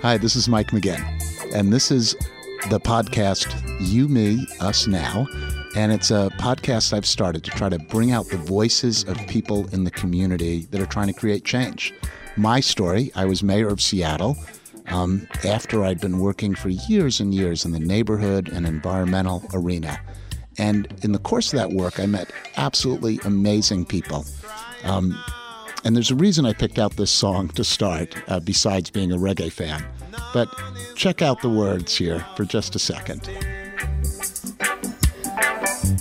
Hi, this is Mike McGinn, and this is the podcast You, Me, Us Now. And it's a podcast I've started to try to bring out the voices of people in the community that are trying to create change. My story I was mayor of Seattle um, after I'd been working for years and years in the neighborhood and environmental arena. And in the course of that work, I met absolutely amazing people. Um, and there's a reason I picked out this song to start, uh, besides being a reggae fan. But check out the words here for just a second.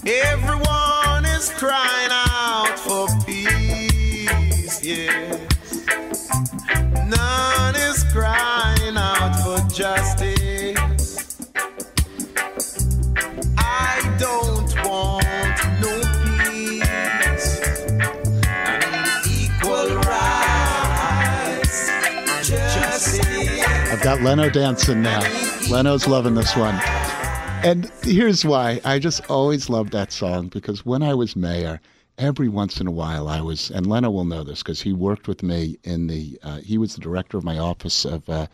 Everyone is crying out for peace, yes. None is crying out for justice. I don't got Leno dancing now. Leno's loving this one. And here's why. I just always loved that song because when I was mayor, every once in a while I was, and Leno will know this because he worked with me in the, uh, he was the director of my office of uh,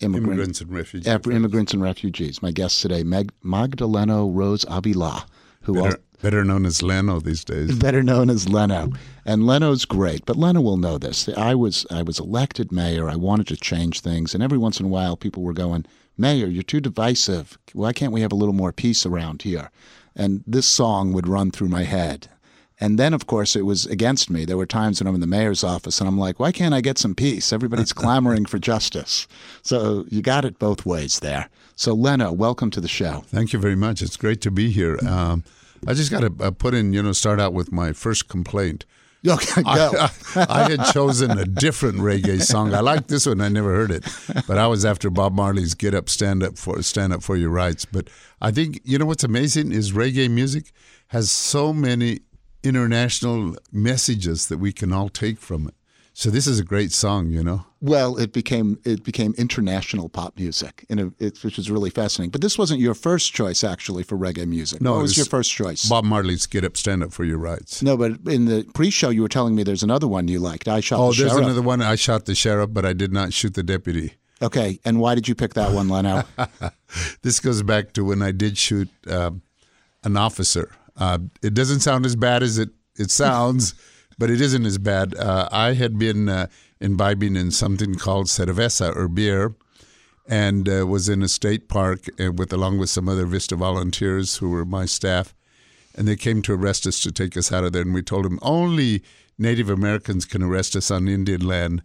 immigrant, Immigrants and refugees. Immigrants and refugees. My guest today, Meg, Magdaleno Rose Avila, who better, better known as Leno these days. better known as Leno. And Leno's great, but Leno will know this. I was I was elected mayor. I wanted to change things, and every once in a while, people were going, "Mayor, you're too divisive. Why can't we have a little more peace around here?" And this song would run through my head. And then, of course, it was against me. There were times when I'm in the mayor's office and I'm like, why can't I get some peace? Everybody's clamoring for justice. So you got it both ways there. So, Leno, welcome to the show. Thank you very much. It's great to be here. Um, I just got to uh, put in, you know, start out with my first complaint. Okay, go. I, I, I had chosen a different reggae song. I like this one. I never heard it, but I was after Bob Marley's "Get Up, Stand Up for Stand Up for Your Rights." But I think you know what's amazing is reggae music has so many international messages that we can all take from it. So this is a great song, you know. Well, it became it became international pop music, in a, it, which was really fascinating. But this wasn't your first choice, actually, for reggae music. No, what it was, was your first choice? Bob Marley's "Get Up, Stand Up for Your Rights." No, but in the pre-show, you were telling me there's another one you liked. I shot the sheriff. Oh, the there's sheriff. another one. I shot the sheriff, but I did not shoot the deputy. Okay, and why did you pick that one, Leno? This goes back to when I did shoot um, an officer. Uh, it doesn't sound as bad as it, it sounds, but it isn't as bad. Uh, I had been uh, imbibing in something called cerveza or beer and uh, was in a state park uh, with along with some other Vista volunteers who were my staff. And they came to arrest us to take us out of there. And we told them only Native Americans can arrest us on Indian land.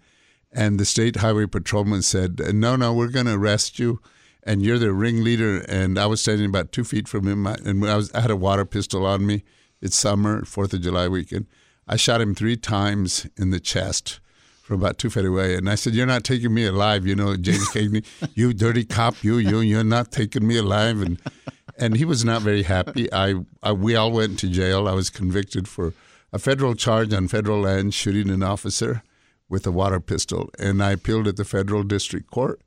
And the state highway patrolman said, No, no, we're going to arrest you. And you're the ringleader. And I was standing about two feet from him. And I, was, I had a water pistol on me. It's summer, 4th of July weekend. I shot him three times in the chest from about two feet away. And I said, You're not taking me alive. You know, James Cagney, you dirty cop, you, you, you're not taking me alive. And and he was not very happy. I, I we all went to jail. I was convicted for a federal charge on federal land shooting an officer with a water pistol, and I appealed at the federal district court,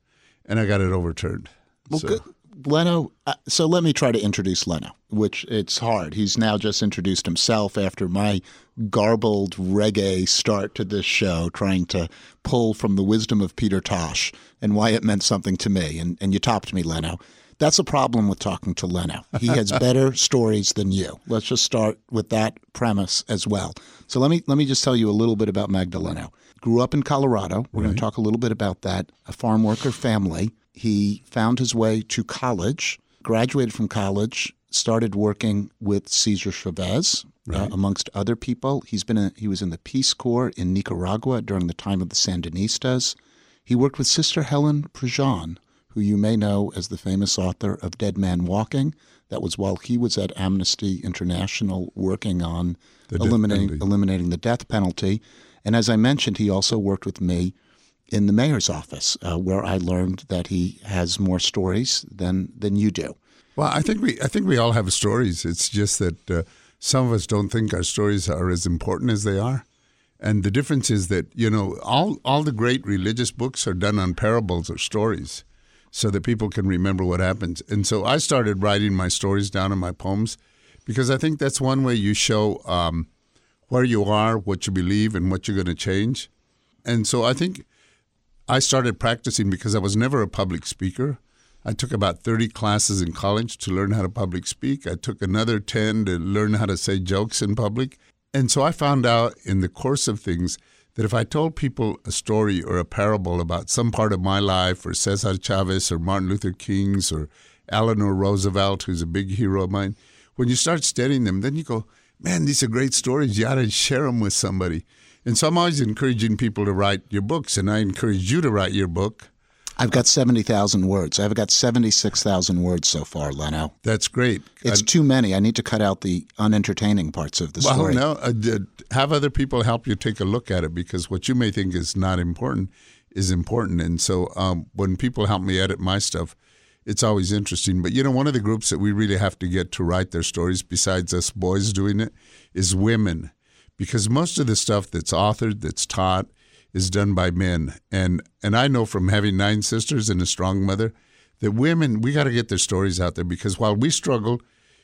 and I got it overturned. Well, So- good. Leno, uh, so let me try to introduce Leno, which it's hard. He's now just introduced himself after my garbled reggae start to this show, trying to pull from the wisdom of Peter Tosh and why it meant something to me. And, and you topped me, Leno. That's a problem with talking to Leno. He has better stories than you. Let's just start with that premise as well. So let me let me just tell you a little bit about Magdaleno. Grew up in Colorado. We're going to talk a little bit about that. A farm worker family. He found his way to college, graduated from college, started working with Cesar Chavez, uh, amongst other people. He's been a, he was in the Peace Corps in Nicaragua during the time of the Sandinistas. He worked with Sister Helen Prejean, who you may know as the famous author of Dead Man Walking. That was while he was at Amnesty International working on death eliminating eliminating the death penalty. And as I mentioned, he also worked with me in the mayor's office, uh, where I learned that he has more stories than than you do. Well, I think we I think we all have stories. It's just that uh, some of us don't think our stories are as important as they are. And the difference is that you know all all the great religious books are done on parables or stories, so that people can remember what happens. And so I started writing my stories down in my poems, because I think that's one way you show um, where you are, what you believe, and what you're going to change. And so I think I started practicing because I was never a public speaker. I took about 30 classes in college to learn how to public speak. I took another 10 to learn how to say jokes in public. And so I found out in the course of things that if I told people a story or a parable about some part of my life, or Cesar Chavez, or Martin Luther King's, or Eleanor Roosevelt, who's a big hero of mine, when you start studying them, then you go, man, these are great stories. You ought to share them with somebody. And so I'm always encouraging people to write your books, and I encourage you to write your book. I've got 70,000 words. I've got 76,000 words so far, Leno. That's great. It's Uh, too many. I need to cut out the unentertaining parts of the well, story. no, uh, have other people help you take a look at it because what you may think is not important is important. And so um, when people help me edit my stuff, it's always interesting. But you know, one of the groups that we really have to get to write their stories, besides us boys doing it, is women, because most of the stuff that's authored, that's taught, is done by men. And and I know from having nine sisters and a strong mother that women we got to get their stories out there because while we struggle,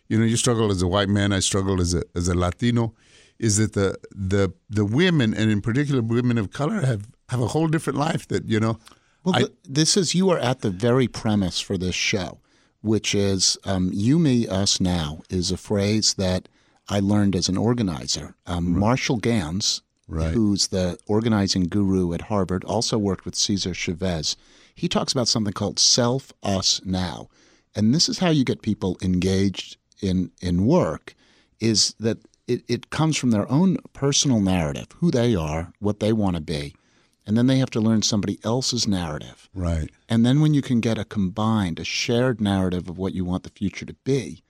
you know, you struggle as a white man, I struggle as a as a Latino, is that the the the women and in particular women of color have have a whole different life that you know. Well, I- this is you are at the very premise for this show, which is um, "you, me, us, now" is a phrase that I learned as an organizer. Um, Marshall Ganz, Right. who's the organizing guru at Harvard, also worked with Cesar Chavez. He talks about something called "self, us, now," and this is how you get people engaged in in work. Is that it, it comes from their own personal narrative, who they are, what they want to be, and then they have to learn somebody else's narrative. Right. And then when you can get a combined, a shared narrative of what you want the future to be,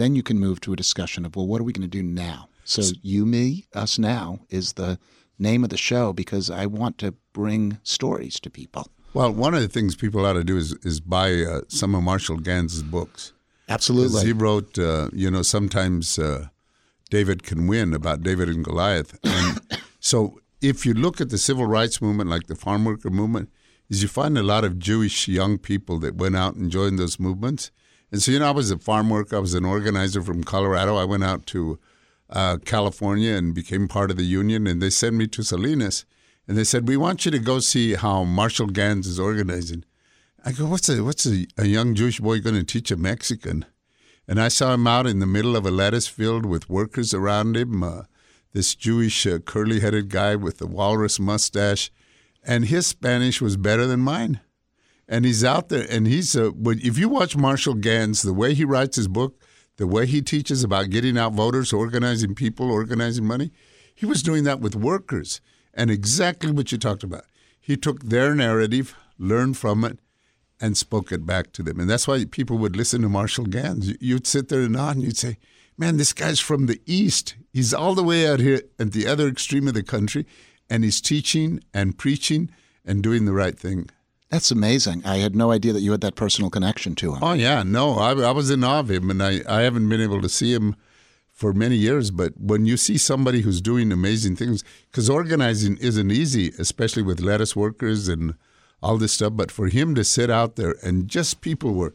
then you can move to a discussion of, well, what are we going to do now? So, you, me, us now is the name of the show because I want to bring stories to people. Well, one of the things people ought to do is is buy uh, some of Marshall Ganz's books. Absolutely. He wrote, uh, you know, sometimes uh, David can win about David and Goliath. And so if you look at the civil rights movement, like the farm worker movement, is you find a lot of Jewish young people that went out and joined those movements. And so, you know, I was a farm worker. I was an organizer from Colorado. I went out to uh, California and became part of the union. And they sent me to Salinas. And they said, we want you to go see how Marshall Ganz is organizing. I go, what's a what's a, a young Jewish boy going to teach a Mexican? And I saw him out in the middle of a lettuce field with workers around him. Uh, this Jewish uh, curly-headed guy with the walrus mustache, and his Spanish was better than mine. And he's out there, and he's a. when, if you watch Marshall Ganz, the way he writes his book, the way he teaches about getting out voters, organizing people, organizing money, he was doing that with workers, and exactly what you talked about. He took their narrative, learned from it, and spoke it back to them. And that's why people would listen to Marshall Ganz. You- You'd sit there and nod and you'd say, Man, this guy's from the East. He's all the way out here at the other extreme of the country, and he's teaching and preaching and doing the right thing. That's amazing. I had no idea that you had that personal connection to him. Oh, yeah, no, I, I was in awe of him, and I, I haven't been able to see him for many years. But when you see somebody who's doing amazing things, because organizing isn't easy, especially with lettuce workers and all this stuff. But for him to sit out there and just people were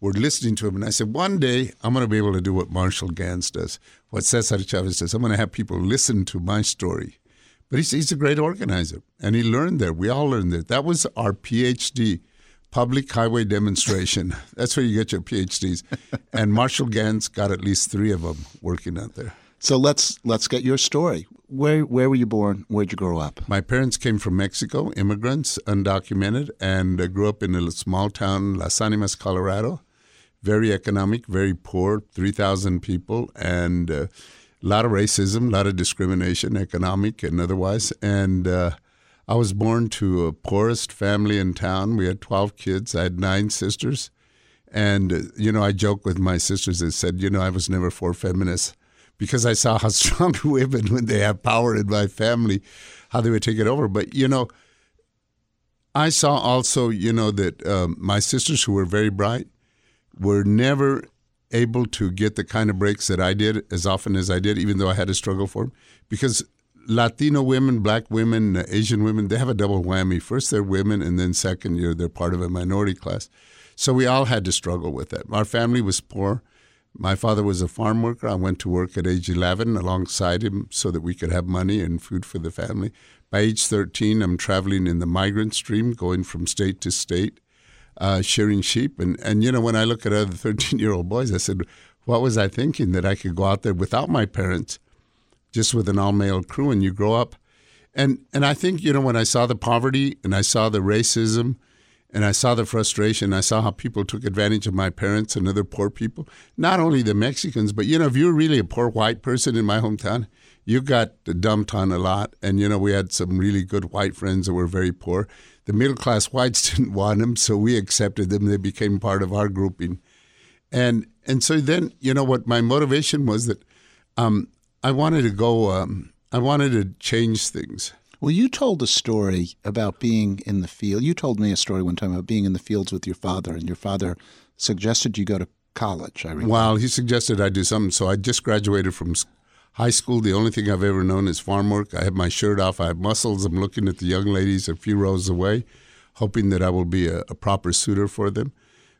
were listening to him, and I said, one day I'm going to be able to do what Marshall Ganz does, what Cesar Chavez does. I'm going to have people listen to my story. But he's, he's a great organizer, and he learned there. We all learned there. That was our PhD, public highway demonstration. That's where you get your PhDs. and Marshall Ganz got at least three of them working out there. So let's let's get your story. Where where were you born? Where'd you grow up? My parents came from Mexico, immigrants, undocumented, and uh, grew up in a small town, Las Animas, Colorado. Very economic, very poor, 3,000 people, and uh, a lot of racism, a lot of discrimination, economic and otherwise. And uh, I was born to a poorest family in town. We had 12 kids. I had nine sisters. And, uh, you know, I joke with my sisters that said, you know, I was never for feminists because I saw how strong women, when they have power in my family, how they would take it over. But, you know, I saw also, you know, that um, my sisters who were very bright were never able to get the kind of breaks that I did as often as I did, even though I had to struggle for them. Because Latino women, black women, Asian women, they have a double whammy. First, they're women, and then second, year they're part of a minority class. So we all had to struggle with that. Our family was poor. My father was a farm worker. I went to work at age 11 alongside him so that we could have money and food for the family. By age 13, I'm traveling in the migrant stream, going from state to state, uh, shearing sheep. And, and, you know, when I look at other 13 year old boys, I said, what was I thinking that I could go out there without my parents, just with an all male crew, and you grow up? And, and I think, you know, when I saw the poverty and I saw the racism, and I saw the frustration. I saw how people took advantage of my parents and other poor people. Not only the Mexicans, but you know, if you're really a poor white person in my hometown, you got dumped on a lot. And you know, we had some really good white friends that were very poor. The middle class whites didn't want them, so we accepted them. They became part of our grouping. And and so then, you know, what my motivation was that um, I wanted to go. Um, I wanted to change things. Well, you told a story about being in the field. You told me a story one time about being in the fields with your father, and your father suggested you go to college. I remember. Well, he suggested I do something. So I just graduated from high school. The only thing I've ever known is farm work. I have my shirt off. I have muscles. I'm looking at the young ladies a few rows away, hoping that I will be a, a proper suitor for them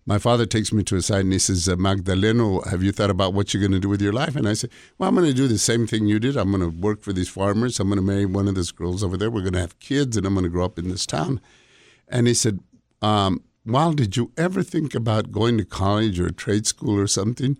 my father takes me to a side and he says, uh, Magdaleno, have you thought about what you're going to do with your life? And I said, Well, I'm going to do the same thing you did. I'm going to work for these farmers. I'm going to marry one of those girls over there. We're going to have kids and I'm going to grow up in this town. And he said, um, Well, did you ever think about going to college or trade school or something?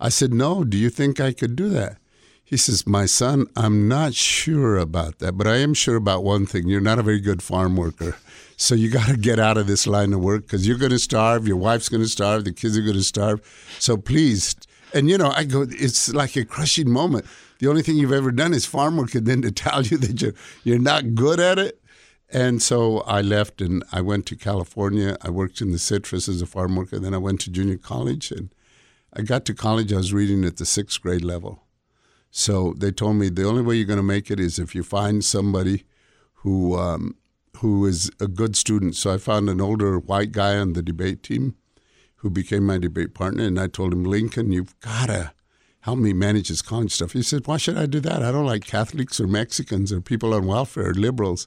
I said, No. Do you think I could do that? He says, My son, I'm not sure about that, but I am sure about one thing. You're not a very good farm worker. So you got to get out of this line of work because you're going to starve. Your wife's going to starve. The kids are going to starve. So please. And you know, I go. It's like a crushing moment. The only thing you've ever done is farm work, and then to tell you that you're you're not good at it. And so I left and I went to California. I worked in the citrus as a farm worker. Then I went to junior college and I got to college. I was reading at the sixth grade level. So they told me the only way you're going to make it is if you find somebody who um, who is a good student. So I found an older white guy on the debate team who became my debate partner. And I told him, Lincoln, you've got to help me manage this college stuff. He said, Why should I do that? I don't like Catholics or Mexicans or people on welfare or liberals.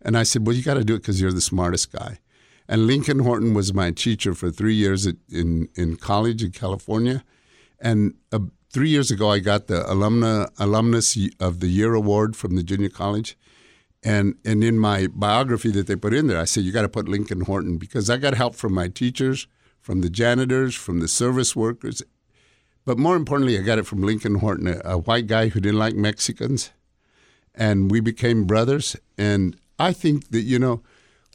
And I said, Well, you got to do it because you're the smartest guy. And Lincoln Horton was my teacher for three years in, in college in California. And uh, three years ago, I got the alumna, Alumnus of the Year award from the junior college. And and in my biography that they put in there, I said you got to put Lincoln Horton because I got help from my teachers, from the janitors, from the service workers, but more importantly, I got it from Lincoln Horton, a, a white guy who didn't like Mexicans, and we became brothers. And I think that you know,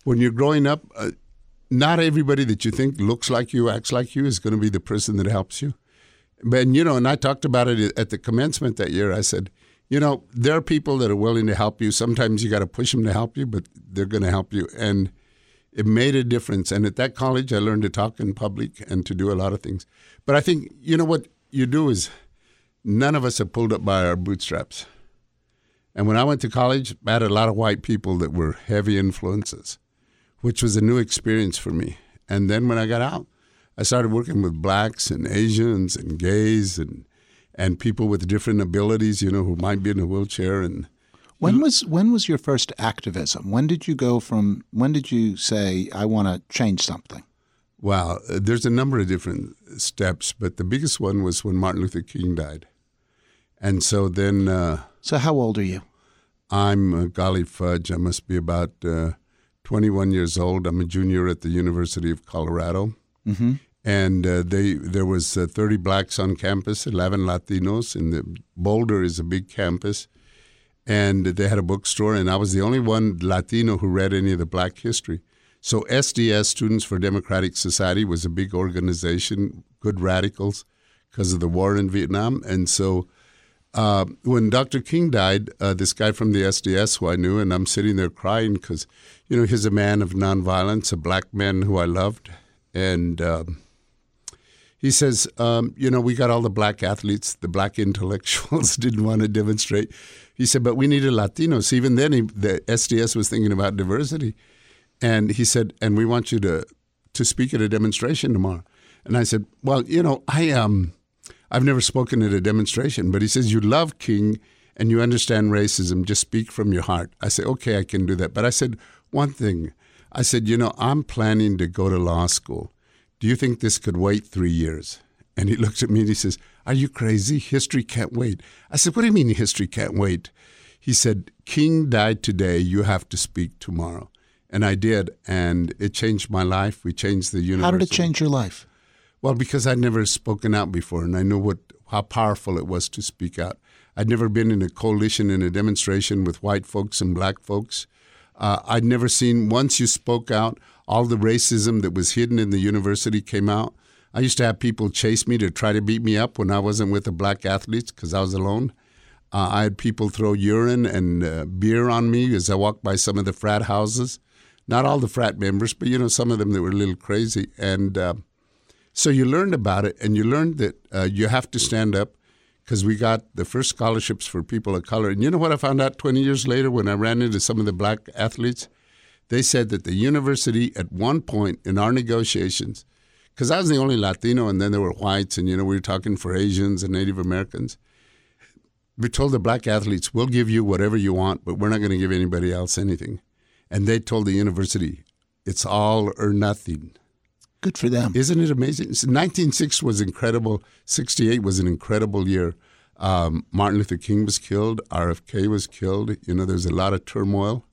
when you're growing up, uh, not everybody that you think looks like you, acts like you, is going to be the person that helps you. But you know, and I talked about it at the commencement that year. I said you know, there are people that are willing to help you. Sometimes you got to push them to help you, but they're going to help you. And it made a difference. And at that college, I learned to talk in public and to do a lot of things. But I think, you know, what you do is none of us are pulled up by our bootstraps. And when I went to college, I had a lot of white people that were heavy influences, which was a new experience for me. And then when I got out, I started working with blacks and Asians and gays and and people with different abilities, you know, who might be in a wheelchair and when was when was your first activism? When did you go from when did you say I want to change something? Well, there's a number of different steps, but the biggest one was when Martin Luther King died. And so then uh, So how old are you? I'm uh, golly fudge, I must be about uh, 21 years old. I'm a junior at the University of Colorado. Mm-hmm and uh, they there was uh, 30 blacks on campus, 11 Latinos, and the Boulder is a big campus, and they had a bookstore, and I was the only one Latino who read any of the Black history. So SDS, Students for Democratic Society, was a big organization, good radicals, because of the war in Vietnam, and so. Uh, when Dr. King died, uh, this guy from the SDS who I knew, and I'm sitting there crying because, you know, he's a man of nonviolence, a black man who I loved, and um, he says, um, you know, we got all the black athletes, the black intellectuals didn't want to demonstrate. He said, but we needed Latinos. Even then, he, the SDS was thinking about diversity. And he said, and we want you to, to speak at a demonstration tomorrow. And I said, well, you know, I um, I've never spoken at a demonstration, but he says, you love King and you understand racism. Just speak from your heart. I said, okay, I can do that. But I said, one thing. I said, you know, I'm planning to go to law school do you think this could wait three years? And he looked at me and he says, Are you crazy? History can't wait. I said, What do you mean history can't wait? He said, King died today. You have to speak tomorrow. And I did. And it changed my life. We changed the universe. How did it change your life? Well, because I'd never spoken out before and I knew what how powerful it was to speak out. I'd never been in a coalition in a demonstration with white folks and black folks. Uh, I'd never seen, once you spoke out, all the racism that was hidden in the university came out. I used to have people chase me to try to beat me up when I wasn't with the black athletes because I was alone. Uh, I had people throw urine and uh, beer on me as I walked by some of the frat houses. Not all the frat members, but you know some of them that were a little crazy. And uh, so you learned about it, and you learned that uh, you have to stand up because we got the first scholarships for people of color. And you know what I found out 20 years later when I ran into some of the black athletes? They said that the university, at one point in our negotiations, because I was the only Latino, and then there were whites, and you know we were talking for Asians and Native Americans. We told the black athletes, "We'll give you whatever you want, but we're not going to give anybody else anything." And they told the university, "It's all or nothing." Good for them. Isn't it amazing? 1960 was incredible. 68 was an incredible year. Um, Martin Luther King was killed. RFK was killed. You know, there's a lot of turmoil.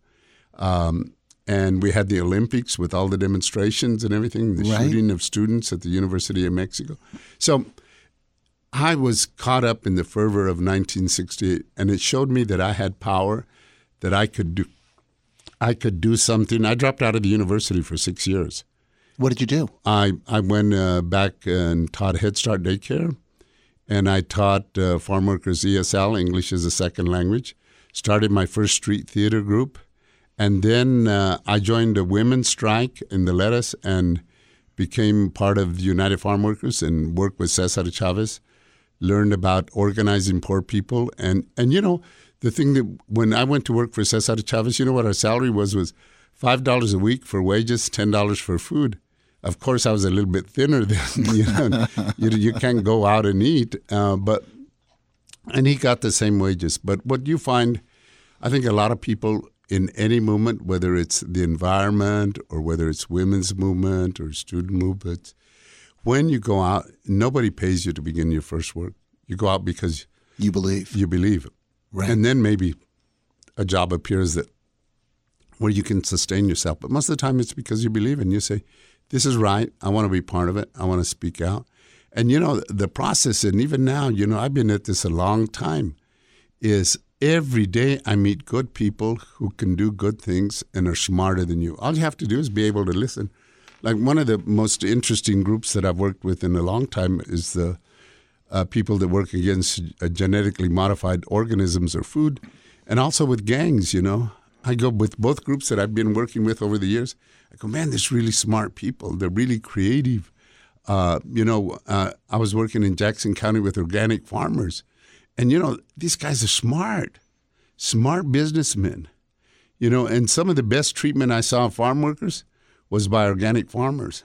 Um, and we had the Olympics with all the demonstrations and everything, the Right. shooting of students at the University of Mexico. So I was caught up in the fervor of 1968, and it showed me that I had power, that I could do, I could do something. I dropped out of the university for six years. What did you do? I I went uh, back and taught Head Start daycare, and I taught uh, farm workers ESL English as a second language. Started my first street theater group, and then uh, I joined the women's strike in the lettuce and became part of the United Farm Workers and worked with Cesar Chavez. Learned about organizing poor people, and and you know the thing that when I went to work for Cesar Chavez, you know what our salary was was five dollars a week for wages, ten dollars for food. Of course, I was a little bit thinner then. You know, you, you can't go out and eat, uh, but and he got the same wages. But what you find, I think a lot of people in any movement, whether it's the environment or whether it's women's movement or student movements, when you go out, nobody pays you to begin your first work. You go out because You believe. you believe, Right. and then maybe a job appears that where you can sustain yourself. But most of the time, it's because you believe and you say, "This is right. I want to be part of it. I want to speak out." And you know the process, and even now, you know, I've been at this a long time. Is every day I meet good people who can do good things and are smarter than you. All you have to do is be able to listen. Like one of the most interesting groups that I've worked with in a long time is the uh, people that work against uh, genetically modified organisms or food, and also with gangs. You know, I go with both groups that I've been working with over the years. I go, man, there's really smart people. They're really creative. Uh, you know, uh, I was working in Jackson County with organic farmers, and you know, these guys are smart, smart businessmen. You know, and some of the best treatment I saw of farm workers was by organic farmers.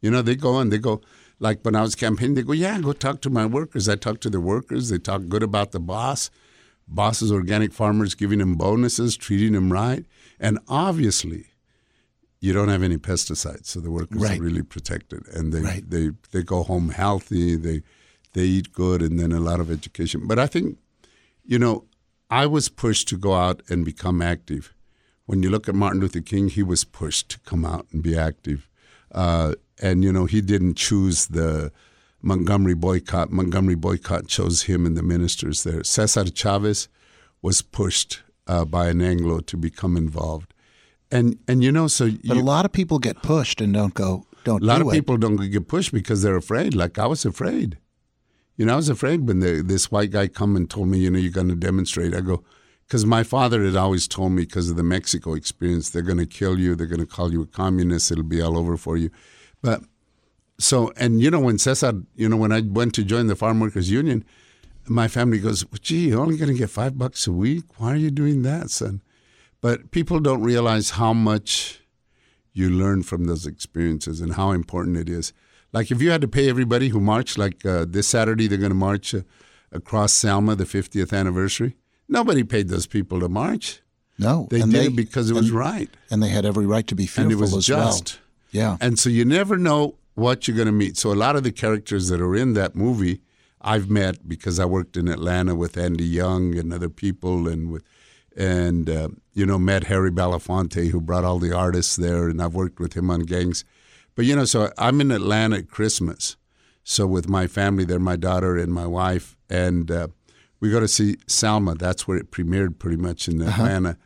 You know, they go and they go, like when I was campaigning, they go, yeah, go talk to my workers. I talk to the workers. They talk good about the boss. Bosses, organic farmers giving them bonuses, treating them right. And obviously, you don't have any pesticides, so the workers Right. are really protected. And they, Right. they, they go home healthy, they, they eat good, and then a lot of education. But I think, you know, I was pushed to go out and become active. When you look at Martin Luther King, he was pushed to come out and be active. Uh, and, you know, he didn't choose the Montgomery boycott. Montgomery boycott chose him and the ministers there. Cesar Chavez was pushed uh, by an Anglo to become involved. And, and you know, so But you, a lot of people get pushed and don't go. Don't a lot do of it. people don't get pushed because they're afraid. Like I was afraid. You know, I was afraid when the, this white guy come and told me, you know, you're going to demonstrate. I go, because my father had always told me, because of the Mexico experience, they're going to kill you. They're going to call you a communist. It'll be all over for you. But so, and you know, when Cesar, you know, when I went to join the Farm Workers Union, my family goes, gee, you're only going to get five bucks a week. Why are you doing that, son? But people don't realize how much you learn from those experiences and how important it is. Like if you had to pay everybody who marched, like uh, this Saturday, they're going to march uh, across Selma, the 50th anniversary. Nobody paid those people to march. No, They and did they, it because it was right and they had every right to be fearful and it was as just. well. Yeah, And so you never know what you're going to meet. So a lot of the characters that are in that movie, I've met because I worked in Atlanta with Andy Young and other people, and with and uh, you know met Harry Belafonte who brought all the artists there, and I've worked with him on Gangs. But you know, so I'm in Atlanta at Christmas, so with my family there, my daughter and my wife, and uh, we go to see Selma. That's where it premiered, pretty much in Atlanta.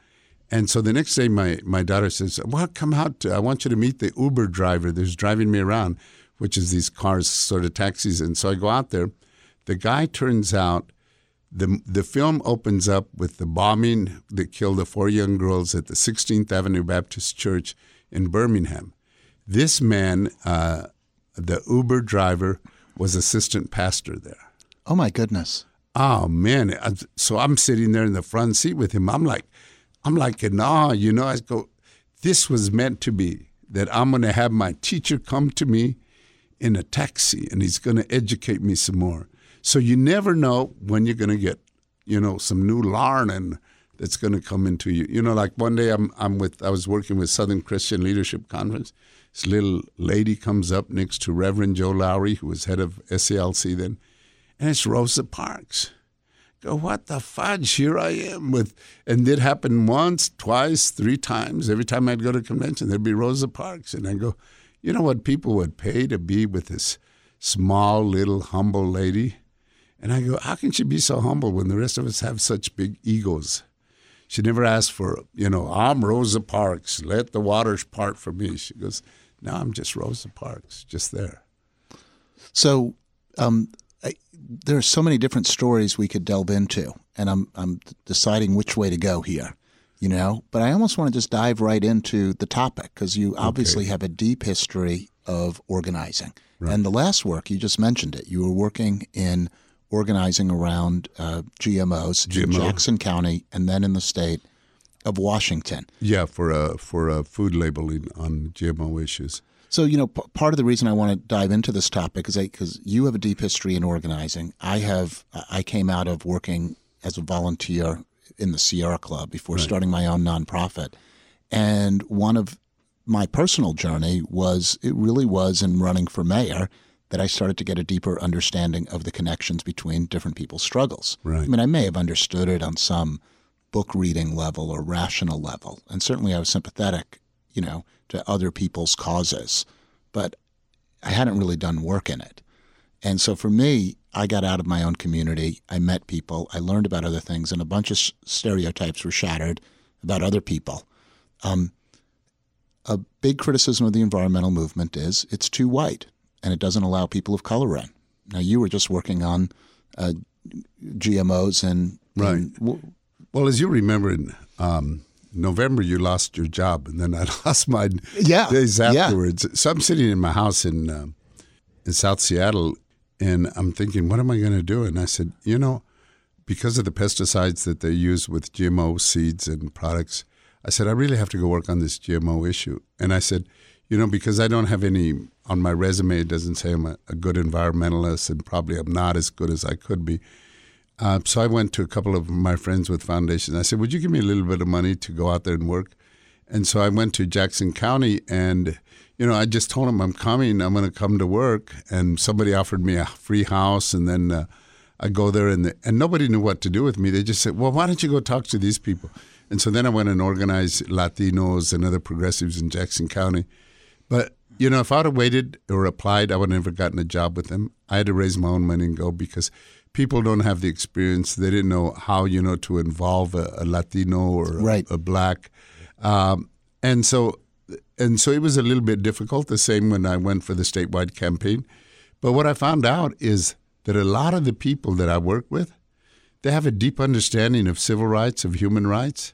And so the next day, my, my daughter says, Well, come out. I want you to meet the Uber driver that's driving me around, which is these cars, sort of taxis. And so I go out there. The guy turns out, the, the film opens up with the bombing that killed the four young girls at the 16th Avenue Baptist Church in Birmingham. This man, uh, the Uber driver, was assistant pastor there. Oh, my goodness. Oh, man. So I'm sitting there in the front seat with him. I'm like, I'm like in awe, you know. I go, this was meant to be that I'm going to have my teacher come to me in a taxi and he's going to educate me some more. So you never know when you're going to get, you know, some new learning that's going to come into you. You know, like one day I'm I'm with I was working with Southern Christian Leadership Conference. This little lady comes up next to Reverend Joe Lowery, who was head of SCLC then, and it's Rosa Parks go, what the fudge? Here I am with, and it happened once, twice, three times. Every time I'd go to convention, there'd be Rosa Parks, and I go, you know what? People would pay to be with this small, little, humble lady, and I go, how can she be so humble when the rest of us have such big egos? She never asked for, you know, I'm Rosa Parks. Let the waters part for me. She goes, no, I'm just Rosa Parks, just there. So, um, there are so many different stories we could delve into, and I'm I'm deciding which way to go here, you know. But I almost want to just dive right into the topic because you obviously okay. have a deep history of organizing, right. and the last work you just mentioned it. You were working in organizing around uh, GMOs GMO. in Jackson County, and then in the state of Washington. Yeah, for a for a food labeling on GMO issues. So, you know, p- part of the reason I want to dive into this topic is because you have a deep history in organizing. I have. I came out of working as a volunteer in the Sierra Club before right. starting my own nonprofit, and one of my personal journey was it really was in running for mayor that I started to get a deeper understanding of the connections between different people's struggles. Right. I mean, I may have understood it on some book reading level or rational level, and certainly I was sympathetic, you know, to other people's causes, but I hadn't really done work in it. And so for me, I got out of my own community. I met people. I learned about other things, and a bunch of stereotypes were shattered about other people. Um, a big criticism of the environmental movement is it's too white and it doesn't allow people of color in. Now, you were just working on uh, GMOs and. Right. And, well, as you remember, in um, November you lost your job, and then I lost mine yeah, days afterwards. Yeah. So I'm sitting in my house in uh, in South Seattle, and I'm thinking, what am I going to do? And I said, you know, because of the pesticides that they use with GMO seeds and products, I said I really have to go work on this GMO issue. And I said, you know, because I don't have any on my resume, it doesn't say I'm a, a good environmentalist, and probably I'm not as good as I could be. Uh, so I went to a couple of my friends with foundations. I said, "Would you give me a little bit of money to go out there and work?" And so I went to Jackson County, and you know, I just told them I'm coming. I'm going to come to work, and somebody offered me a free house, and then uh, I go there, and the, and nobody knew what to do with me. They just said, "Well, why don't you go talk to these people?" And so then I went and organized Latinos and other progressives in Jackson County. But you know, if I'd have waited or applied, I would have never gotten a job with them. I had to raise my own money and go because people don't have the experience. They didn't know how you know to involve a, a Latino or right. a, a, black, um, and so and so it was a little bit difficult. The same when I went for the statewide campaign. But what I found out is that a lot of the people that I work with, they have a deep understanding of civil rights, of human rights.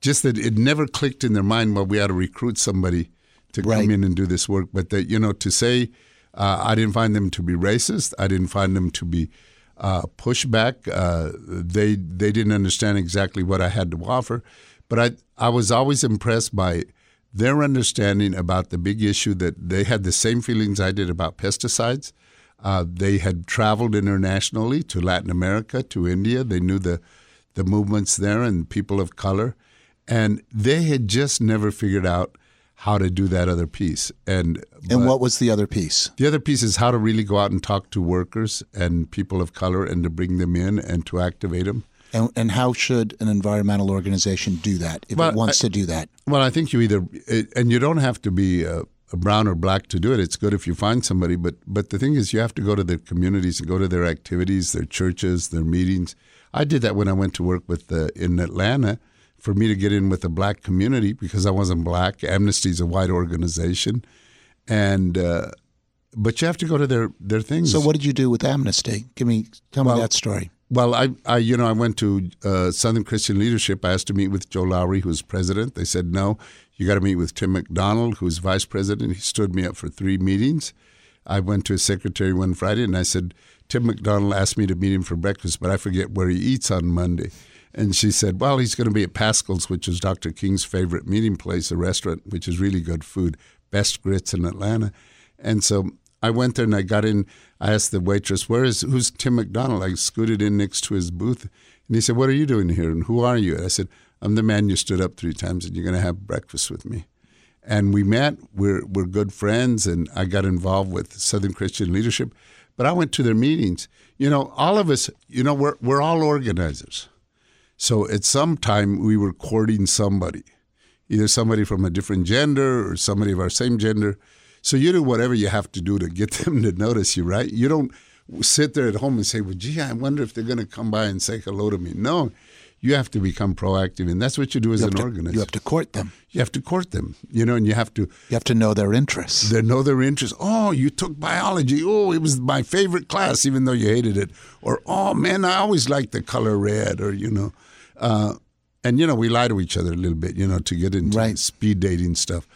Just that it never clicked in their mind. Well, we had to recruit somebody to right. come in and do this work. But that you know to say. Uh, I didn't find them to be racist. I didn't find them to be uh, pushback. Uh, they they didn't understand exactly what I had to offer, but I I was always impressed by their understanding about the big issue that they had the same feelings I did about pesticides. Uh, they had traveled internationally to Latin America, to India. They knew the the movements there and people of color, and they had just never figured out how to do that other piece. And And what was the other piece? the other piece is how to really go out and talk to workers and people of color and to bring them in and to activate them. And, and how should an environmental organization do that if Well, it wants I- to do that? Well, I think you either, and you don't have to be a, a brown or black to do it. It's good if you find somebody, but but the thing is, you have to go to their communities and go to their activities, their churches, their meetings. I did that when I went to work with the, in Atlanta for me to get in with the black community because I wasn't black. Amnesty is a white organization, and uh, but you have to go to their their things. So what did you do with Amnesty? Give me, tell Well, me that story. Well, I, I, you know, I went to uh, Southern Christian Leadership. I asked to meet with Joe Lowery, who's president. They said no. You got to meet with Tim McDonald, who's vice president. He stood me up for three meetings. I went to his secretary one Friday, and I said, Tim McDonald asked me to meet him for breakfast, but I forget where he eats on Monday. And she said, Well, he's going to be at Paschal's, which is Dr. King's favorite meeting place, a restaurant, which is really good food, best grits in Atlanta. And so I went there and I got in. I asked the waitress, "Where is who's Tim McDonald?" I scooted in next to his booth, and he said, "What are you doing here? And who are you?" And I said, "I'm the man you stood up three times, and you're going to have breakfast with me." And we met. We're we're good friends, and I got involved with Southern Christian Leadership. But I went to their meetings. You know, all of us. You know, we're we're all organizers. So at some time we were courting somebody, either somebody from a different gender or somebody of our same gender. So you do whatever you have to do to get them to notice you, right? You don't sit there at home and say, "Well, gee, I wonder if they're going to come by and say hello to me." No, you have to become proactive, and that's what you do as You an to, organizer. you have to court them. You have to court them, you know, and you have to You have to know their interests. they know their interests. Oh, you took biology. Oh, it was my favorite class, even though you hated it. Or oh man, I always liked the color red. Or you know, uh, and you know we lie to each other a little bit, you know, to get into Right. speed dating stuff.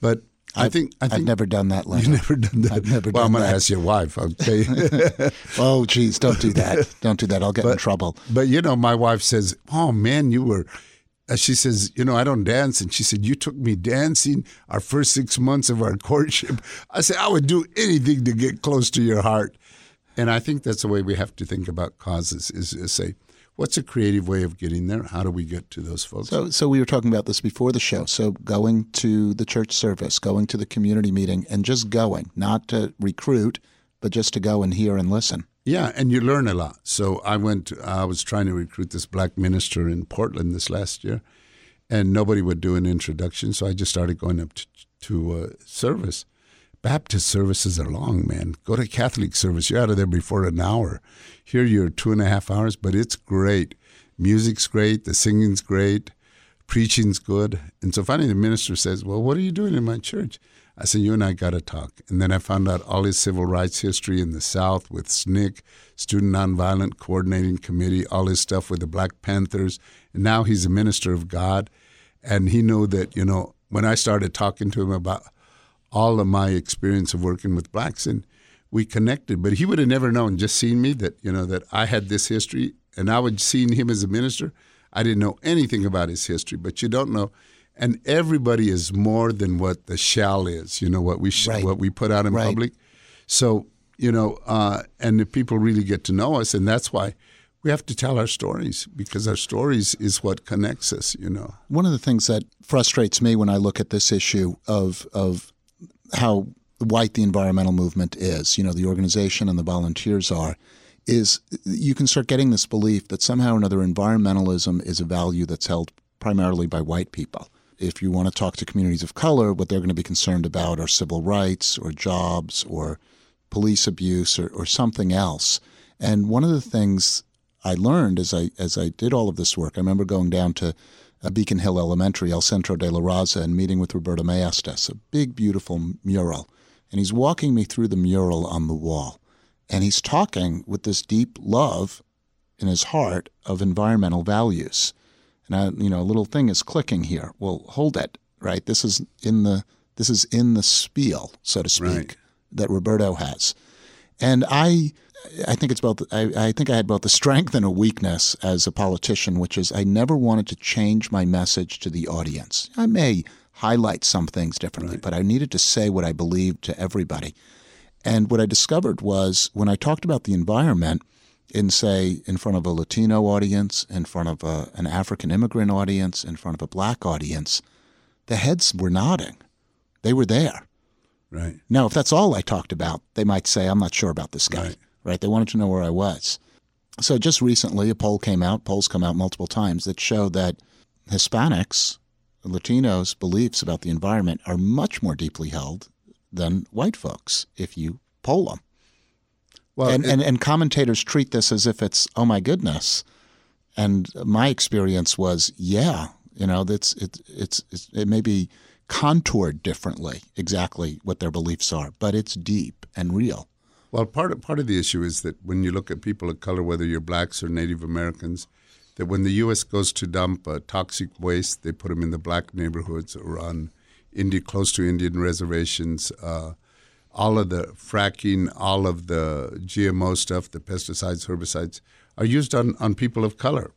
But I think I I've never done that, you've never done that. I've never well, I'm going to ask your wife. Okay. Oh, geez, don't do that. Don't do that. I'll get in trouble. But you know, my wife says, "Oh man, you were." uh, She says, "You know, I don't dance," and she said, "You took me dancing our first six months of our courtship." I said, "I would do anything to get close to your heart," and I think that's the way we have to think about causes: is to say, "What's a creative way of getting there? How do we get to those folks?" So, so we were talking about this before the show. So, going to the church service, going to the community meeting, and just going, not to recruit, but just to go and hear and listen. Yeah, and you learn a lot. So I went. I was trying to recruit this black minister in Portland this last year, and nobody would do an introduction. So I just started going up to, to uh, service. Baptist services are long, man. Go to Catholic service. You're out of there before an hour. Here you're two and a half hours, but it's great. Music's great. The singing's great. Preaching's good. And so finally the minister says, Well, what are you doing in my church? I said, You and I got to talk. And then I found out all his civil rights history in the South with SNCC, Student Nonviolent Coordinating Committee, all his stuff with the Black Panthers. And now he's a minister of God. And he knew that, you know, when I started talking to him about all of my experience of working with blacks and we connected. But he would have never known just seeing me that you know that i had this history and i would seen him as a minister. I didn't know anything about his history but you don't know. And everybody is more than what the shall is you know what we sh- Right. what we put out in Right. public. So you know uh, and if people really get to know us and that's why we have to tell our stories because our stories is what connects us you know. One of the things that frustrates me when I look at this issue of of how white the environmental movement is, you know, the organization and the volunteers are, is you can start getting this belief that somehow or another environmentalism is a value that's held primarily by white people. If you want to talk to communities of color, what they're going to be concerned about are civil rights or jobs or police abuse or, or something else. And one of the things I learned as I as I did all of this work, I remember going down to Beacon Hill Elementary, El Centro de la Raza, and meeting with Roberto Maestas, a big, beautiful mural. And he's walking me through the mural on the wall. And he's talking with this deep love in his heart of environmental values. And I, you know, a little thing is clicking here. Well, hold it, right? This is in the this is in the spiel, so to speak, Right. that Roberto has. And I, I think it's both. I, I think I had both a strength and a weakness as a politician, which is I never wanted to change my message to the audience. I may highlight some things differently, but I needed to say what I believed to everybody. And what I discovered was when I talked about the environment in, say, in front of a Latino audience, in front of a, an African immigrant audience, in front of a black audience, the heads were nodding. They were there. Right. Now, if that's all I talked about, they might say, I'm not sure about this guy. Right. Right? They wanted to know where I was. So just recently, a poll came out, polls come out multiple times, that show that Hispanics, Latinos' beliefs about the environment are much more deeply held than white folks if you poll them. Well, and, it- and, and commentators treat this as if it's, oh my goodness. And my experience was, yeah, you know, that's it, it's, it's it may be contoured differently, exactly what their beliefs are, but it's deep and real. Well, part of, part of the issue is that when you look at people of color, whether you're blacks or Native Americans, that when the U.S. goes to dump uh, toxic waste, they put them in the black neighborhoods or on Indi- close to Indian reservations. Uh, all of the fracking, all of the GMO stuff, the pesticides, herbicides, are used on, on people of color.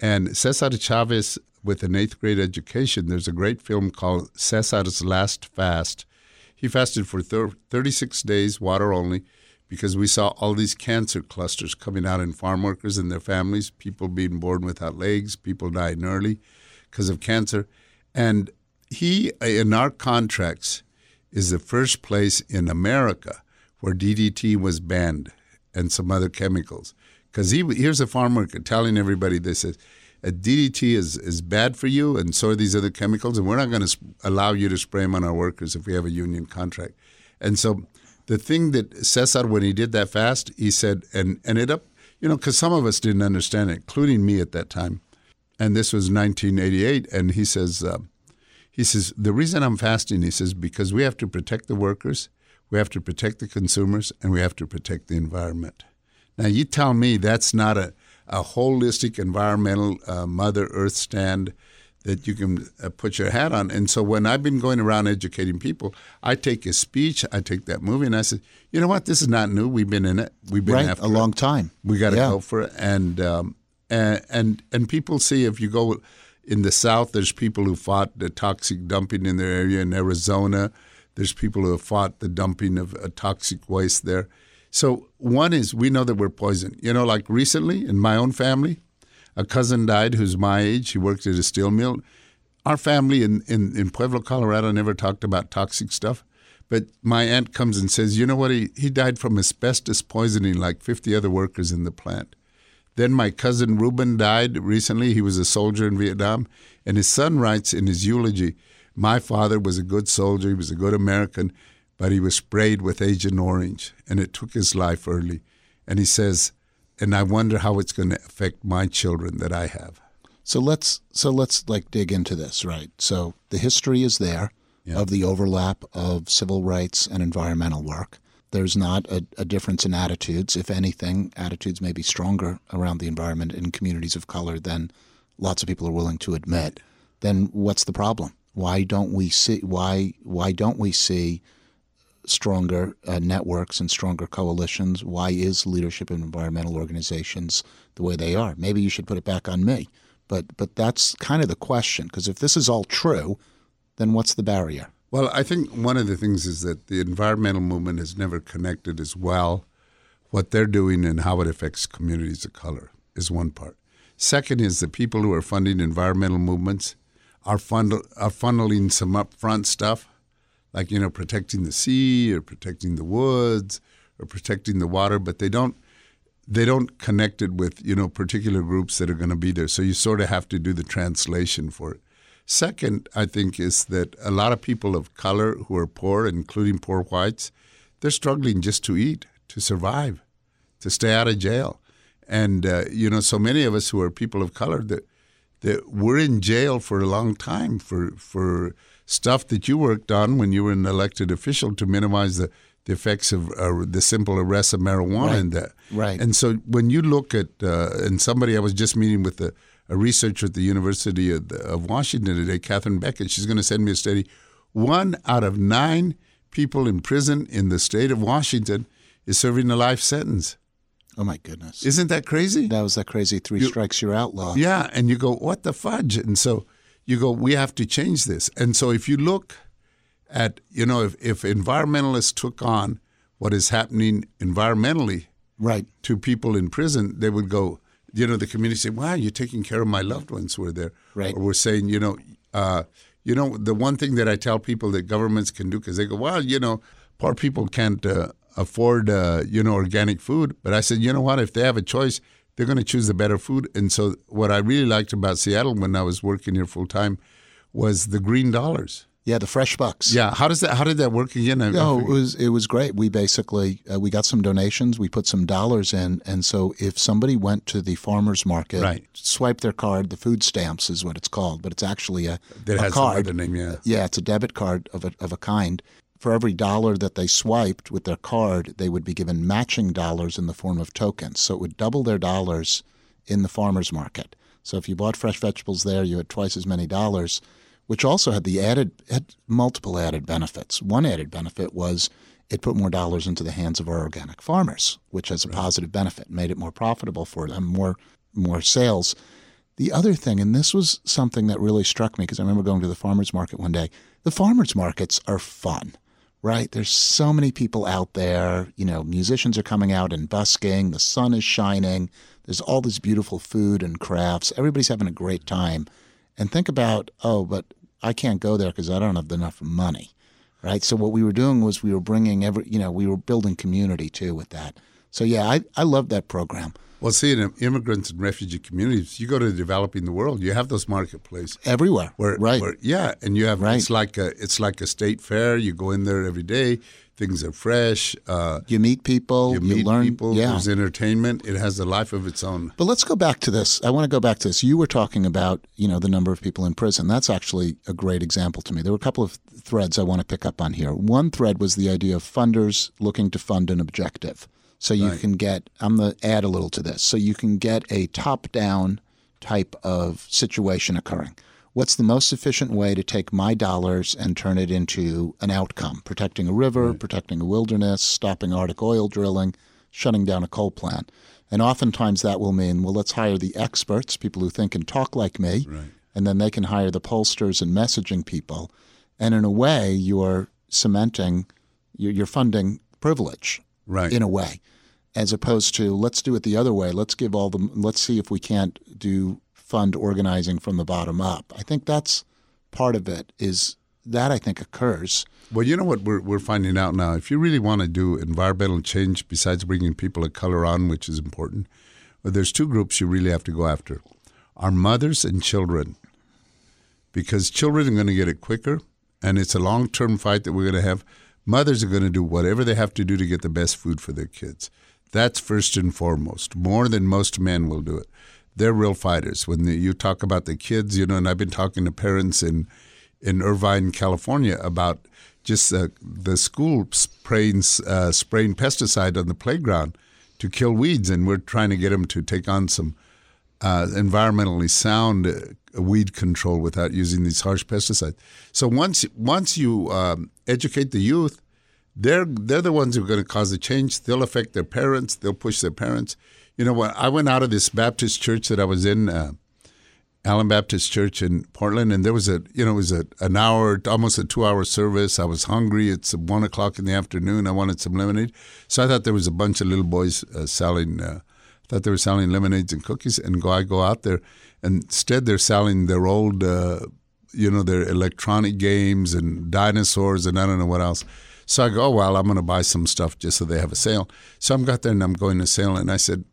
And Cesar Chavez, with an eighth grade education, there's a great film called Cesar's Last Fast. He fasted for thir- 36 days, water only, because we saw all these cancer clusters coming out in farm workers and their families, people being born without legs, people dying early because of cancer. And he, in our contracts, is the first place in America where DDT was banned and some other chemicals. Because he, here's a farm worker telling everybody this is DDT is, is bad for you, and so are these other chemicals, and we're not going to allow you to spray them on our workers if we have a union contract. And so the thing that Cesar, when he did that fast, he said, and ended up, you know, because some of us didn't understand it, including me at that time. And this was 1988, and he says, uh, he says, the reason I'm fasting, he says, because we have to protect the workers, we have to protect the consumers, and we have to protect the environment. Now, you tell me that's not a, a holistic environmental uh, Mother Earth stand that you can uh, put your hat on. And so when I've been going around educating people, I take a speech, I take that movie, and I said, you know what? This is not new. We've been in it. We've been right? after A long time. we got to Yeah. go for it. And, um, and and and people see if you go in the South, there's people who fought the toxic dumping in their area. In Arizona, there's people who have fought the dumping of uh, toxic waste there. So one is we know that we're poisoned. You know, like recently in my own family, a cousin died who's my age. He worked at a steel mill. Our family in, in, in Pueblo, Colorado, never talked about toxic stuff. But my aunt comes and says, you know what? He, he died from asbestos poisoning like 50 other workers in the plant. Then my cousin Ruben died recently. He was a soldier in Vietnam. And his son writes in his eulogy My father was a good soldier, he was a good American, but he was sprayed with Agent Orange and it took his life early. And he says, and I wonder how it's going to affect my children that I have. So let's so let's like dig into this, right? So the history is there of the overlap of civil rights and environmental work. There's not a, a difference in attitudes. If anything, attitudes may be stronger around the environment in communities of color than lots of people are willing to admit. Then what's the problem? Why don't we see why why don't we see stronger uh, networks and stronger coalitions? Why is leadership in environmental organizations the way they are? Maybe you should put it back on me. But but that's kind of the question because if this is all true, then what's the barrier? Well, I think one of the things is that the environmental movement has never connected as well what they're doing and how it affects communities of color is one part. Second is the people who are funding environmental movements are, fund- are funneling some upfront stuff, like you know protecting the sea or protecting the woods or protecting the water, but they don't they don't connect it with you know particular groups that are going to be there. So you sort of have to do the translation for it. Second, I think is that a lot of people of color who are poor, including poor whites, they're struggling just to eat, to survive, to stay out of jail, and uh, you know so many of us who are people of color that that we're in jail for a long time for for stuff that you worked on when you were an elected official to minimize the, the effects of uh, the simple arrest of marijuana Right. and that. Right. And so when you look at uh, and somebody I was just meeting with a, a researcher at the University of, of Washington today, Katherine Beckett. She's going to send me a study. One out of nine people in prison in the state of Washington is serving a life sentence. Oh my goodness! Isn't that crazy? that was that crazy three strikes you're outlaw. Yeah, and you go, what the fudge? And so you go, we have to change this. And so if you look at, you know, if, if environmentalists took on what is happening environmentally Right. to people in prison, they would go, you know, the community say, wow, you're taking care of my loved ones who are there. Right. Or we're saying, you know, Uh, you know, the one thing that I tell people that governments can do because they go, well, you know, poor people can't uh, afford uh, you know organic food. But I said, you know what? If they have a choice, they're going to choose the better food. And so, what I really liked about Seattle when I was working here full time was the green dollars. Yeah, the fresh bucks. Yeah, how does that? How did that work again? I- No, it was it was great. We basically uh, we got some donations. We put some dollars in, and so if somebody went to the farmers market, Right. swipe their card, the food stamps is what it's called, but it's actually a, that a has card. name. Yeah. Yeah, it's a debit card of a, of a kind. For every dollar that they swiped with their card, they would be given matching dollars in the form of tokens. So it would double their dollars in the farmers market. So if you bought fresh vegetables there, you had twice as many dollars, which also had the added had multiple added benefits. One added benefit was it put more dollars into the hands of our organic farmers, which has a positive benefit, made it more profitable for them, more more sales. The other thing, and this was something that really struck me because I remember going to the farmers market one day. The farmers markets are fun, right? There's so many people out there. You know, musicians are coming out and busking. The sun is shining. There's all this beautiful food and crafts. Everybody's having a great time. And think about, oh, but I can't go there because I don't have enough money, right? So what we were doing was we were bringing every, you know, we were building community too with that. So yeah, I I love that program. Well, see, in immigrants and refugee communities, you go to developing the world, you have those marketplaces. Everywhere, Where, right? where- yeah, and you have Right. it's like a it's like a state fair. You go in there every day. Things are fresh. Uh, you meet people, you you, meet learn. people. yeah. There's entertainment. It has a life of its own. But let's go back to this. I want to go back to this. You were talking about, you know, the number of people in prison. That's actually a great example to me. There were a couple of threads I want to pick up on here. One thread was the idea of funders looking to fund an objective. So you Right. can get, I'm going to add a little to this. So you can get a top down type of situation occurring. What's the most efficient way to take my dollars and turn it into an outcome? Protecting a river, protecting a wilderness, stopping Arctic oil drilling, shutting down a coal plant. And oftentimes that will mean, well, let's hire the experts, people who think and talk like me, and then they can hire the pollsters and messaging people. And in a way, you're cementing, you're funding privilege Right. in a way, as opposed to let's do it the other way. Let's give all the, let's see if we can't do fund organizing from the bottom up. I think that's part of it. Is that I think occurs. Well, you know what we're, we're finding out now? If you really want to do environmental change, besides bringing people of color on, which is important, well, there's two groups you really have to go after our mothers and children. Because children are going to get it quicker, and it's a long term fight that we're going to have. Mothers are going to do whatever they have to do to get the best food for their kids. That's first and foremost, more than most men will do it. They're real fighters. When the, you talk about the kids, you know, and I've been talking to parents in in Irvine, California, about just uh, the school spraying uh, spraying pesticide on the playground to kill weeds, and we're trying to get them to take on some uh, environmentally sound uh, weed control without using these harsh pesticides. So once once you um, educate the youth, they're they're the ones who are going to cause the change. They'll affect their parents. They'll push their parents. You know, when I went out of this Baptist church that I was in, uh, Allen Baptist Church in Portland, and there was a you know it was a an hour, almost a two hour service. I was hungry. It's one o'clock in the afternoon. I wanted some lemonade, so I thought there was a bunch of little boys uh, selling. Uh, thought they were selling lemonades and cookies, and go I go out there, and instead they're selling their old, uh, you know, their electronic games and dinosaurs and I don't know what else. So I go, oh, well, I'm going to buy some stuff just so they have a sale. So I'm got there and I'm going to sale, and I said,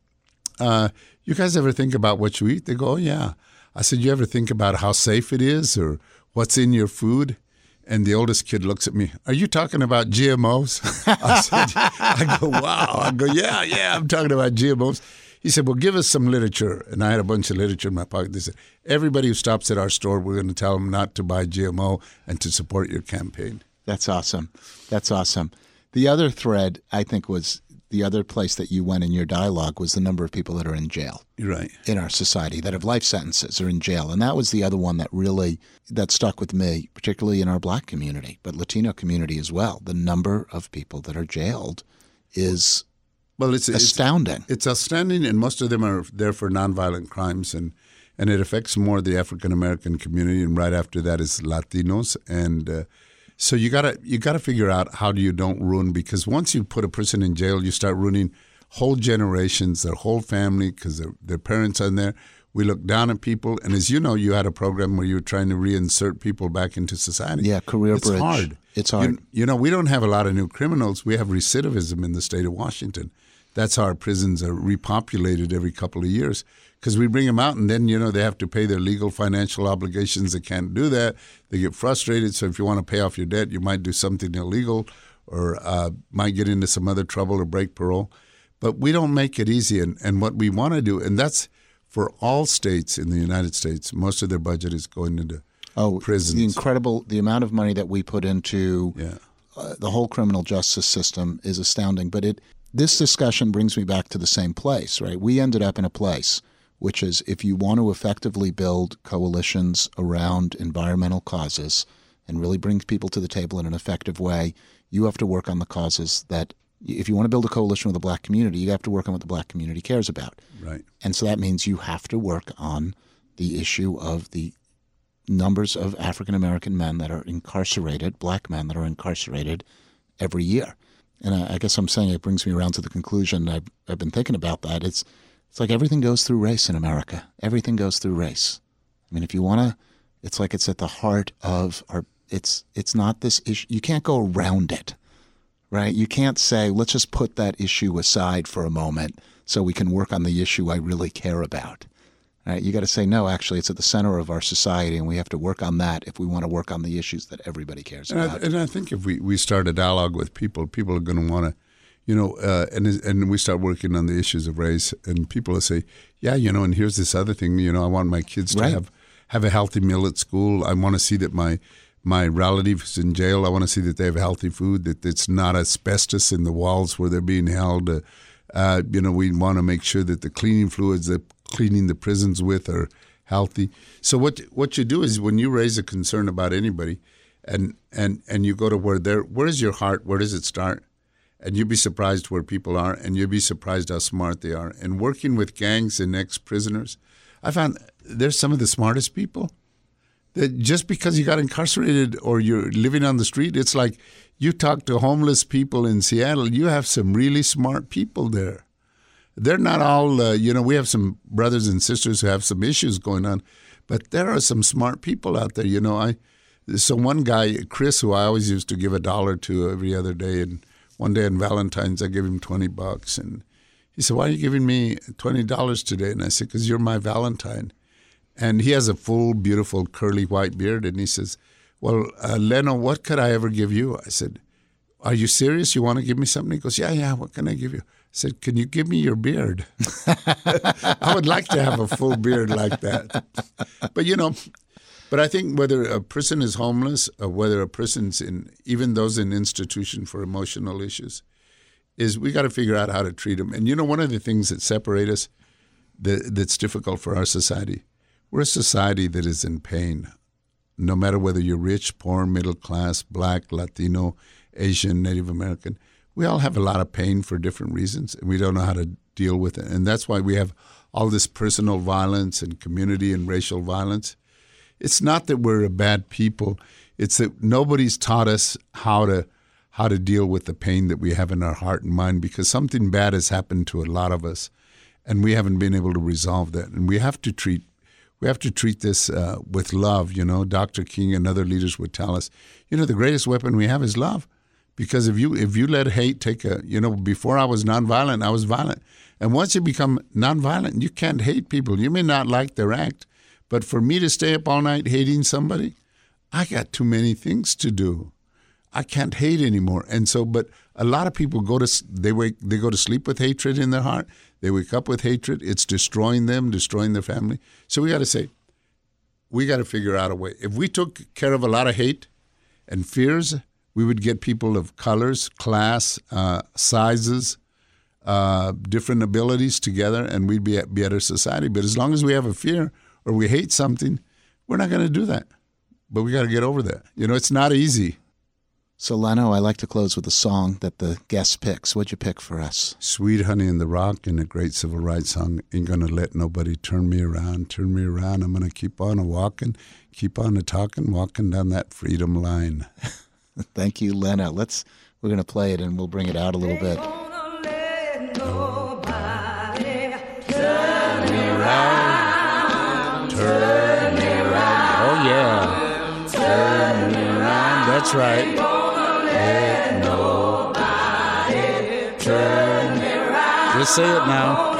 uh, you guys ever think about what you eat? They go, oh, yeah. I said, you ever think about how safe it is or what's in your food? And the oldest kid looks at me. Are you talking about GMOs? I said, I go, wow. I go, yeah, yeah, I'm talking about GMOs. He said, well, give us some literature. And I had a bunch of literature in my pocket. They said, everybody who stops at our store, we're going to tell them not to buy GMO and to support your campaign. That's awesome. That's awesome. The other thread I think was the other place that you went in your dialogue was the number of people that are in jail right. in our society that have life sentences or in jail. And that was the other one that really that stuck with me, particularly in our black community, but Latino community as well. The number of people that are jailed is Well, it's, it's astounding. It's astounding, and most of them are there for nonviolent crimes, and and it affects more the African American community, and right after that is Latinos, and uh, so you gotta you gotta figure out how do you don't ruin because once you put a person in jail, you start ruining whole generations, their whole family, because their their parents are in there. We look down at people, and as you know, you had a program where you were trying to reinsert people back into society. Yeah, career bridge. it's bridge. hard. It's hard. You, you know, we don't have a lot of new criminals. We have recidivism in the state of Washington. That's how our prisons are repopulated every couple of years because we bring them out and then you know they have to pay their legal financial obligations. They can't do that. They get frustrated. So if you want to pay off your debt you might do something illegal or uh, might get into some other trouble or break parole. But we don't make it easy. And, and what we want to do and that's for all states in the united states most of their budget is going into oh, prisons. The incredible the amount of money that we put into yeah. uh, the whole criminal justice system is astounding. But it this discussion brings me back to the same place, right? We ended up in a place which is if you want to effectively build coalitions around environmental causes and really bring people to the table in an effective way, you have to work on the causes that if you want to build a coalition with the black community, you have to work on what the black community cares about. right And so that means you have to work on the issue of the numbers of African American men that are incarcerated, black men that are incarcerated every year. And I, I guess I'm saying it brings me around to the conclusion. I've, I've been thinking about that. It's it's like everything goes through race in America. Everything goes through race. I mean, if you want to, it's like it's at the heart of our. It's it's not this issue. You can't go around it, right? You can't say let's just put that issue aside for a moment so we can work on the issue I really care about. Right? You got to say no. Actually, it's at the center of our society, and we have to work on that if we want to work on the issues that everybody cares And I, about. and I think if we, we start a dialogue with people, people are going to want to, you know, uh, and and we start working on the issues of race, and people will say, yeah, you know, and here's this other thing, you know, I want my kids to Right. have have a healthy meal at school. I want to see that my my relatives in jail. I want to see that they have healthy food, that it's not asbestos in the walls where they're being held. Uh, uh, you know, we want to make sure that the cleaning fluids that cleaning the prisons with are healthy. So what what you do is when you raise a concern about anybody, and and and you go to where there where is your heart? Where does it start? And you'd be surprised where people are, and you'd be surprised how smart they are. And working with gangs and ex prisoners, I found they're some of the smartest people. That just because you got incarcerated or you're living on the street, it's like you talk to homeless people in Seattle. You have some really smart people there they're not all uh, you know we have some brothers and sisters who have some issues going on but there are some smart people out there you know i so one guy chris who i always used to give a dollar to every other day and one day on valentine's i gave him 20 bucks and he said why are you giving me $20 today and i said because you're my valentine and he has a full beautiful curly white beard and he says well uh, leno what could i ever give you i said are you serious? You want to give me something? He goes, Yeah, yeah. What can I give you? Said, Can you give me your beard? I would like to have a full beard like that. But you know, but I think whether a person is homeless or whether a person's in, even those in institution for emotional issues, is we got to figure out how to treat them. And you know, one of the things that separate us that, that's difficult for our society, we're a society that is in pain. No matter whether you're rich, poor, middle class, black, Latino, Asian, Native American, we all have a lot of pain for different reasons, and we don't know how to deal with it. And that's why we have all this personal violence and community and racial violence. It's not that we're a bad people; it's that nobody's taught us how to how to deal with the pain that we have in our heart and mind because something bad has happened to a lot of us, and we haven't been able to resolve that. And we have to treat we have to treat this uh, with love. You know, Dr. King and other leaders would tell us, you know, the greatest weapon we have is love. Because if you if you let hate take a, you know, before I was nonviolent, I was violent, and once you become nonviolent, you can't hate people. You may not like their act, but for me to stay up all night hating somebody, I got too many things to do. I can't hate anymore. And so, but a lot of people go to they wake they go to sleep with hatred in their heart. They wake up with hatred. It's destroying them, destroying their family. So we got to say, we got to figure out a way. If we took care of a lot of hate and fears, we would get people of colors, class, uh, sizes, uh, different abilities together, and we'd be a better society. But as long as we have a fear or we hate something, we're not going to do that. But we got to get over that. You know, it's not easy. So, Leno, I like to close with a song that the guest picks. What'd you pick for us? Sweet Honey in the Rock and a great civil rights song. Ain't gonna let nobody turn me around, turn me around. I'm gonna keep on a walking, keep on a talking, walking down that freedom line. Thank you, Lena. Let's we're gonna play it and we'll bring it out a little bit. Oh, That's right. Just say it now.